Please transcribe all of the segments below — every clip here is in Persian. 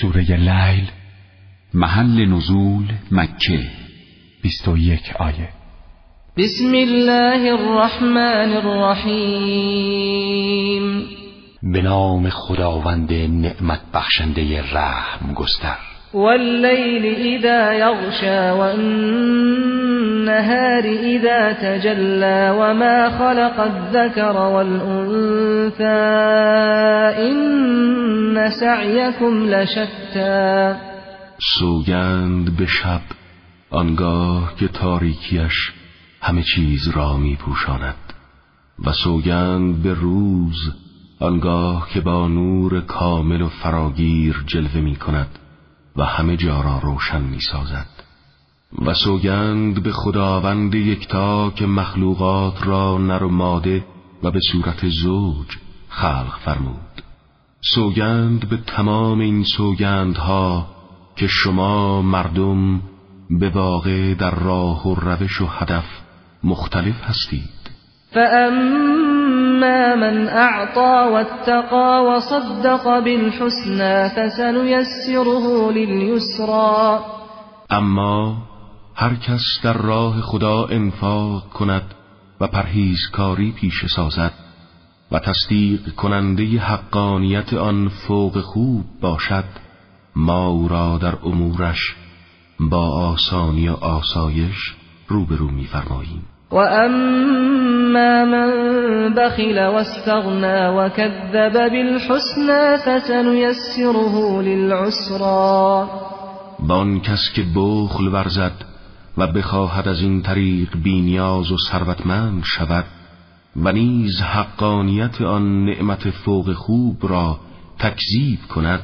سوره لیل محل نزول مکه بیست و یک آیه. بسم الله الرحمن الرحیم. به نام خداوند نعمت بخشنده رحم گستر واللیل اذا یغشا والنهار اذا تجلى وما خلق الذكر والانثى ان سعيكم لشتى. سوگند به شب آنگاه که تاریکیش همه چیز را می پوشاند و سوگند به روز آنگاه که با نور کامل و فراگیر جلوه می کند و همه جا را روشن می سازد و سوگند به خداوند یکتا که مخلوقات را نر و ماده و به صورت زوج خلق فرمود. سوگند به تمام این سوگندها که شما مردم به واقع در راه و روش و هدف مختلف هستید. فأما من اعطى واتقى وصدق بالحسنى فسنيسره لليسرى. اما هر کس در راه خدا انفاق کند و پرهیزکاری پیش سازد و تصدیق کننده حقانیت آن فوق خوب باشد ما او را در امورش با آسانی و آسایش روبرو می‌فرماییم. و اما من بخل واستغنى وكذب بالحسنى فسنيسره للعسرى. با آن کس که بخل ورزد و بخواهد از این طریق بینیاز و ثروتمند شود و نیز حقانیت آن نعمت فوق خوب را تکذیب کند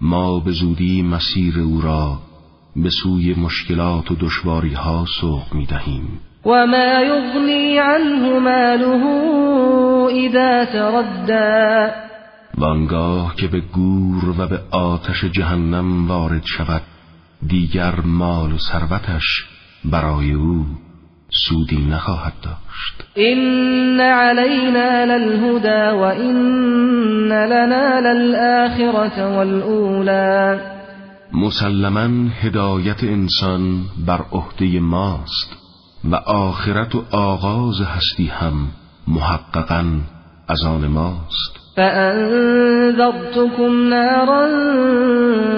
ما به زودی مسیر او را به سوی مشکلات و دشواری ها سوق می دهیم و ما یغنی عنه ماله اذا تردى. و آنگاه که به گور و به آتش جهنم وارد شود دیگر مال و ثروتش برای او سودی نخواهد داشت. این علینا للهدى و این لنا للآخرة والأولى. مسلما هدایت انسان بر عهده ماست و آخرت و آغاز هستی هم محققا از آن ماست. فأنذرتكم نارا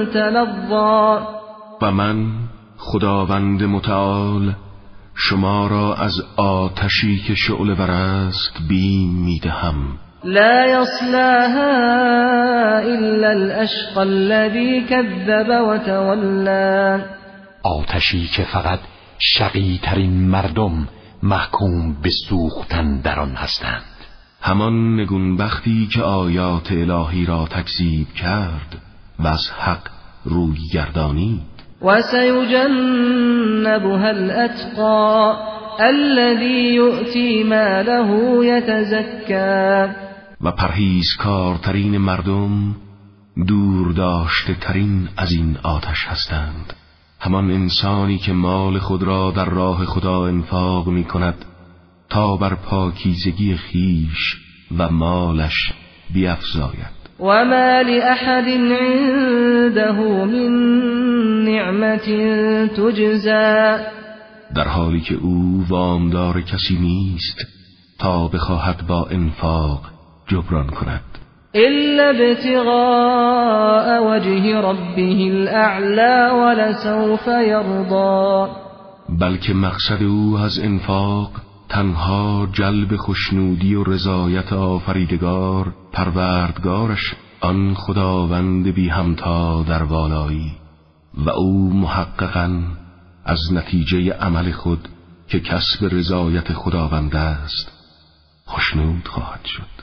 تلظى. و من خداوند متعال شما را از آتشی که شعله است بیم می‌دهم. لا يصلاها الا الاشقى الذي كذب وتولى. آتشی که فقط شقی ترین مردم محکوم به سوختن در آن هستند. همان نگونبختی که آیات الهی را تکذیب کرد و از حق روی گردانید. وسيجنبها الأتقى الذي يؤتي ماله يتزكى. و پرهیزکارترین مردم دور داشته ترین از این آتش هستند. همان انسانی که مال خود را در راه خدا انفاق می کند تا بر پاکیزگی خیش و مالش بیافزاید. وما لأحد عنده من نعمت تجزا در حالی که او وامدار کسی نیست تا بخواهد با انفاق جبران کند. الا ابتغاء وجه ربه الاعلى ولسوف يرضى. بلکه مقصد او از انفاق تنها جلب خشنودی و رضایت آفریدگار پروردگارش آن خداوند بی همتا در والایی. و او محققا از نتیجه عمل خود که کسب رضایت خداوند است خشنود خواهد شد.